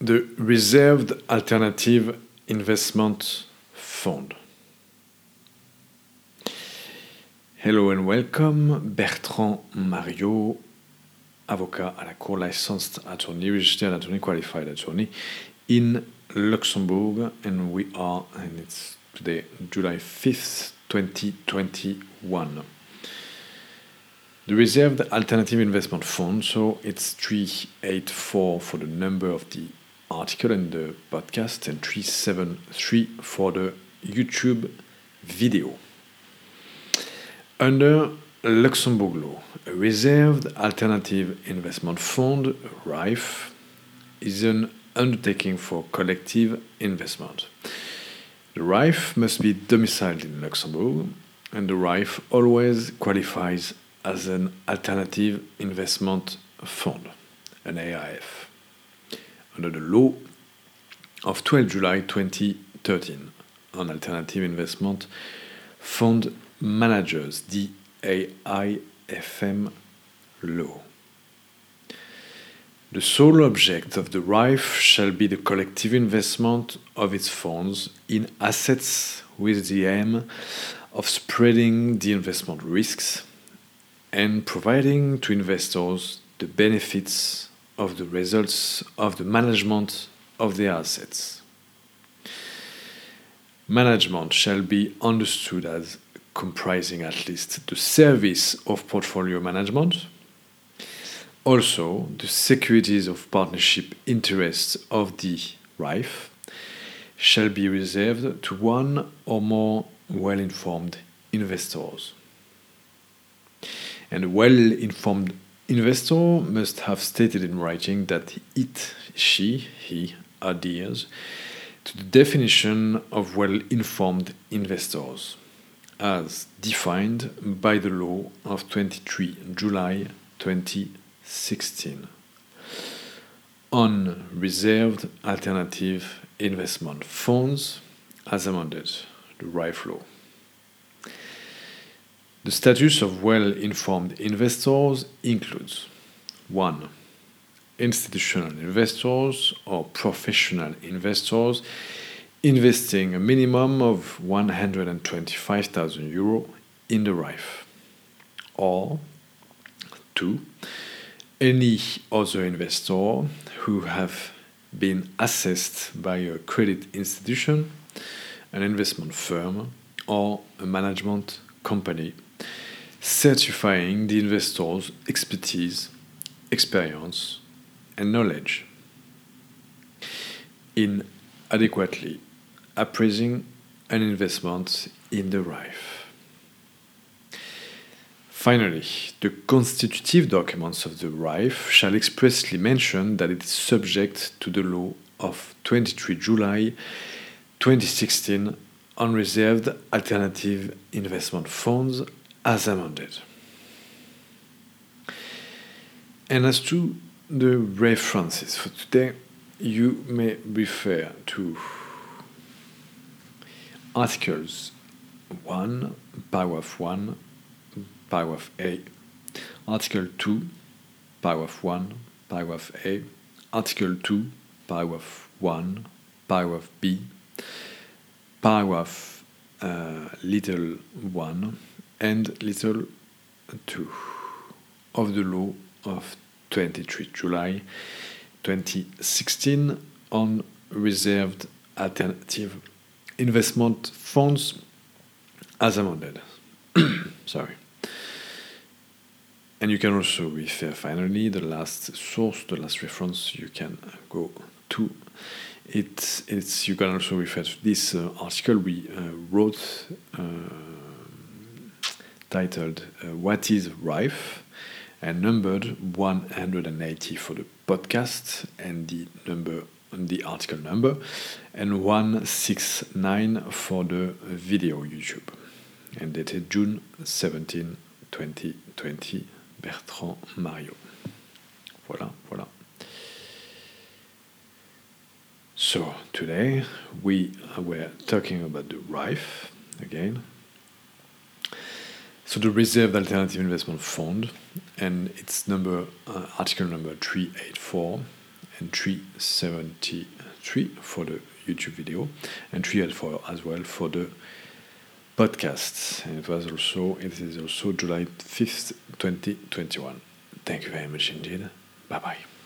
the Reserved Alternative Investment Fund. Hello and welcome, Bertrand Mariot, avocat à la Cour licensed attorney, registered attorney, qualified attorney in Luxembourg, and we are, and it's today, July 5th, 2021. The Reserved Alternative Investment Fund, so it's 384 for the number of the article and the podcast, and 373 for the YouTube video. Under Luxembourg law, a Reserved Alternative Investment Fund, RAIF, is an undertaking for collective investment. The RAIF must be domiciled in Luxembourg, and the RAIF always qualifies as an alternative investment fund, an AIF, under the law of 12 July 2013 on alternative investment fund managers, the AIFM law. The sole object of the RAIF shall be the collective investment of its funds in assets with the aim of spreading the investment risks and providing to investors the benefits of the results of the management of the assets. Management shall be understood as comprising at least the service of portfolio management, also the securities of partnership interests of the RAIF shall be reserved to one or more well informed investors and well informed investor must have stated in writing that it, she, he adheres to the definition of well informed investors as defined by the law of 23 July 2016 on reserved alternative investment funds as amended, the RAIF law. The status of well informed investors includes 1. Institutional investors or professional investors investing a minimum of 125,000 euro in the RAIF. Or 2. Any other investor who have been assessed by a credit institution, an investment firm, or a management company certifying the investor's expertise, experience, and knowledge in adequately appraising an investment in the RAIF. Finally, the constitutive documents of the RAIF shall expressly mention that it is subject to the law of 23 July 2016 on reserved alternative investment funds as amended. And as to the references for today, you may refer to articles 1, paragraph 1, paragraph A, article 2, paragraph 1, paragraph A, article 2, paragraph 1, paragraph B, paragraph uh, little 1, and little 2 of the law of 23 July 2016 on reserved alternative investment funds as amended. Sorry. And you can also refer finally the last source, the last reference you can go to. It's, it's you can also refer to this uh, article we uh, wrote. Uh, titled uh, What is RAIF? and numbered 180 for the podcast and the number the article number and 169 for the video YouTube and dated June 17 2020 Bertrand Mariot so today we were talking about the RAIF again so the Reserved Alternative Investment Fund, and it's number uh, article number 384, and 373 for the YouTube video, and 384 as well for the podcast. And it was also it is also July 5th, 2021. Thank you very much indeed. Bye bye.